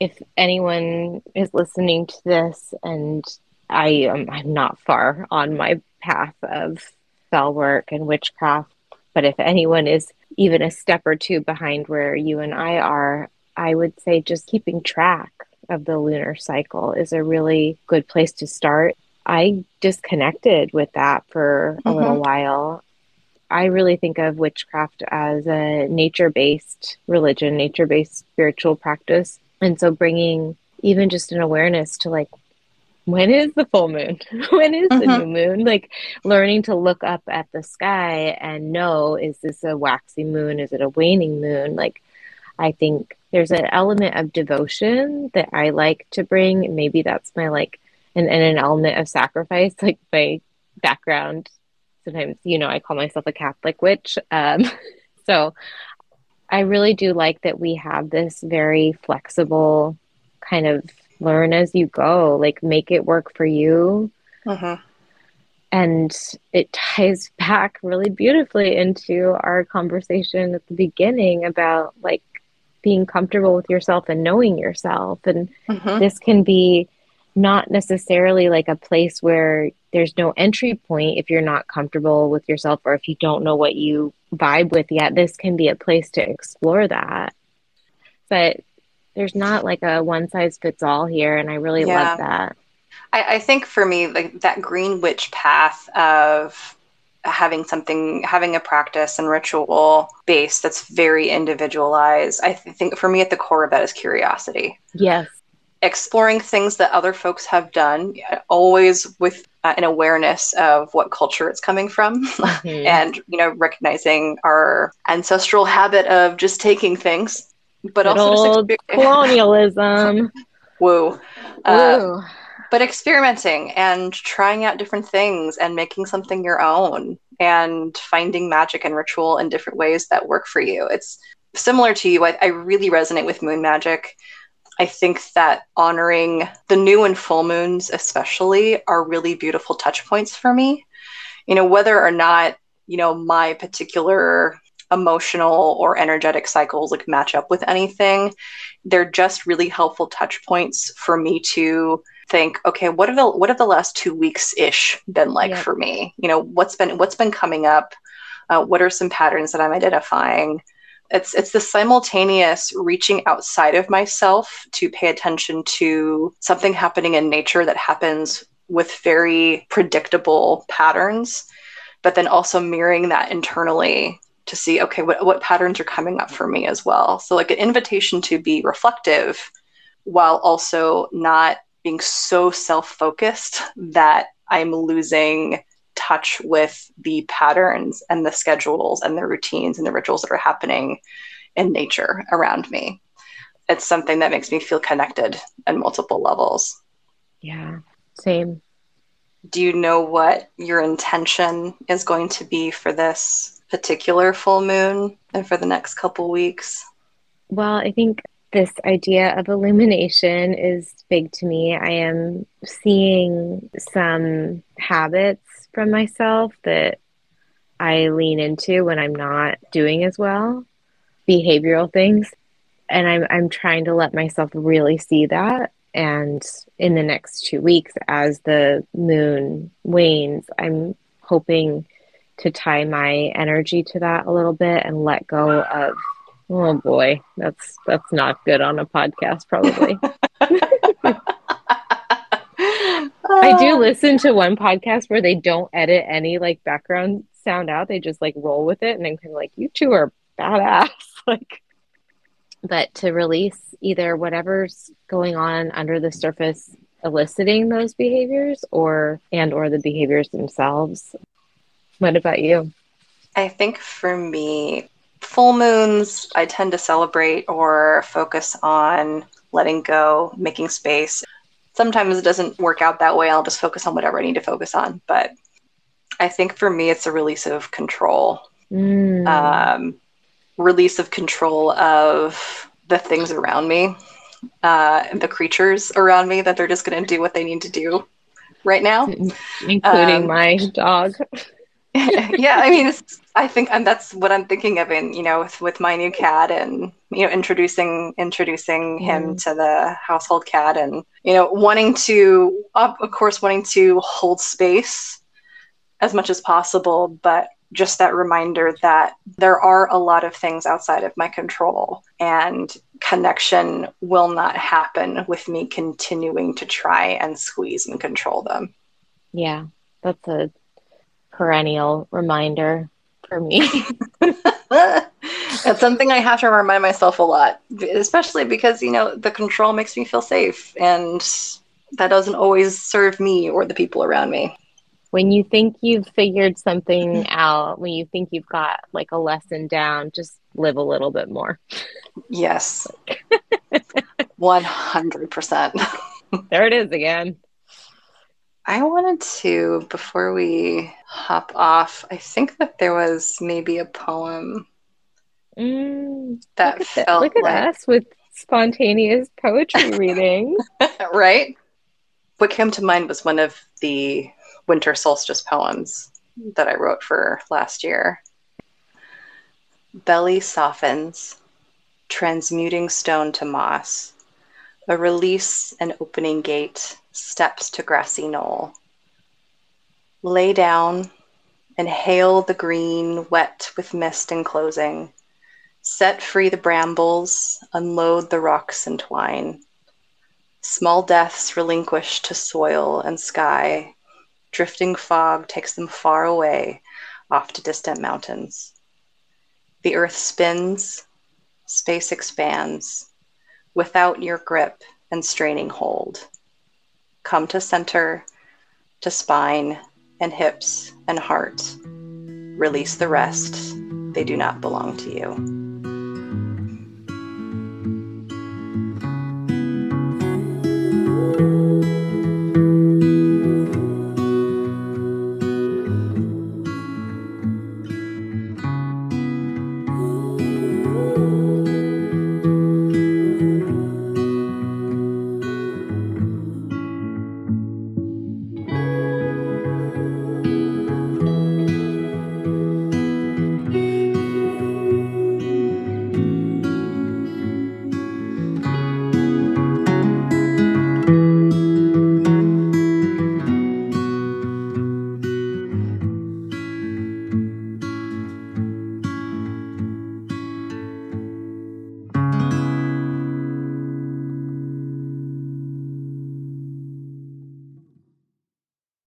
if anyone is listening to this and I am I'm not far on my path of spell work and witchcraft, but if anyone is even a step or two behind where you and I are, I would say just keeping track of the lunar cycle is a really good place to start. I disconnected with that for a mm-hmm. little while. I really think of witchcraft as a nature based religion, nature based spiritual practice. And so bringing even just an awareness to like, when is the full moon? when is mm-hmm. the new moon? Like learning to look up at the sky and know is this a waxing moon? Is it a waning moon? Like, I think there's an element of devotion that I like to bring. Maybe that's my like, and, and an element of sacrifice, like my background. Sometimes, you know, I call myself a Catholic witch. Um, so I really do like that we have this very flexible kind of learn as you go, like make it work for you. Uh-huh. And it ties back really beautifully into our conversation at the beginning about like being comfortable with yourself and knowing yourself. And uh-huh. this can be not necessarily like a place where there's no entry point if you're not comfortable with yourself or if you don't know what you vibe with yet, this can be a place to explore that. But there's not like a one size fits all here, and I really yeah. love that. I, I think for me, like that green witch path of having something having a practice and ritual base that's very individualized i th- think for me at the core of that is curiosity yes exploring things that other folks have done always with uh, an awareness of what culture it's coming from mm-hmm. and you know recognizing our ancestral habit of just taking things but Good also exper- colonialism. Woo. Uh, but experimenting and trying out different things and making something your own and finding magic and ritual in different ways that work for you. It's similar to you. I, I really resonate with moon magic I think that honoring the new and full moons, especially, are really beautiful touch points for me. You know, whether or not, you know, my particular emotional or energetic cycles like match up with anything, they're just really helpful touch points for me to think okay what have the what have the last two weeks ish been like yep. for me you know what's been what's been coming up uh, what are some patterns that i'm identifying it's it's the simultaneous reaching outside of myself to pay attention to something happening in nature that happens with very predictable patterns but then also mirroring that internally to see okay what, what patterns are coming up for me as well. So like an invitation to be reflective while also not being so self-focused that i'm losing touch with the patterns and the schedules and the routines and the rituals that are happening in nature around me. It's something that makes me feel connected on multiple levels. Yeah, same. Do you know what your intention is going to be for this particular full moon and for the next couple weeks? Well, I think this idea of illumination is big to me. I am seeing some habits from myself that I lean into when I'm not doing as well, behavioral things. And I'm I'm trying to let myself really see that. And in the next two weeks, as the moon wanes, I'm hoping to tie my energy to that a little bit and let go of oh boy, that's that's not good on a podcast probably. I do ah. listen to one podcast where they don't edit any like background sound out. They just like roll with it, and I'm kind of like, you two are badass. like, but to release either whatever's going on under the surface, eliciting those behaviors, or and or the behaviors themselves. What about you? I think for me, full moons, I tend to celebrate or focus on letting go, making space. Sometimes it doesn't work out that way. I'll just focus on whatever I need to focus on. But I think for me, it's a release of control. Mm. Um, release of control of the things around me, uh, the creatures around me that they're just going to do what they need to do right now, including um, my dog. yeah, I mean, I think, and that's what I'm thinking of in, you know, with, with my new cat and, you know, introducing, introducing him mm. to the household cat and, you know, wanting to, of course, wanting to hold space as much as possible, but just that reminder that there are a lot of things outside of my control and connection will not happen with me continuing to try and squeeze and control them. Yeah, that's a perennial reminder for me. That's something I have to remind myself a lot, especially because, you know, the control makes me feel safe and that doesn't always serve me or the people around me. When you think you've figured something out, when you think you've got like a lesson down, just live a little bit more. Yes. 100%. there it is again. I wanted to, before we hop off, I think that there was maybe a poem mm, that look felt Look at us with spontaneous poetry reading. right? What came to mind was one of the winter solstice poems that I wrote for last year. Belly softens, transmuting stone to moss, a release and opening gate steps to grassy knoll. Lay down, inhale the green, wet with mist enclosing. Set free the brambles, unload the rocks and twine. Small deaths relinquish to soil and sky. Drifting fog takes them far away, off to distant mountains. The earth spins, space expands, without your grip and straining hold come to center, to spine and hips and heart. Release the rest. They do not belong to you.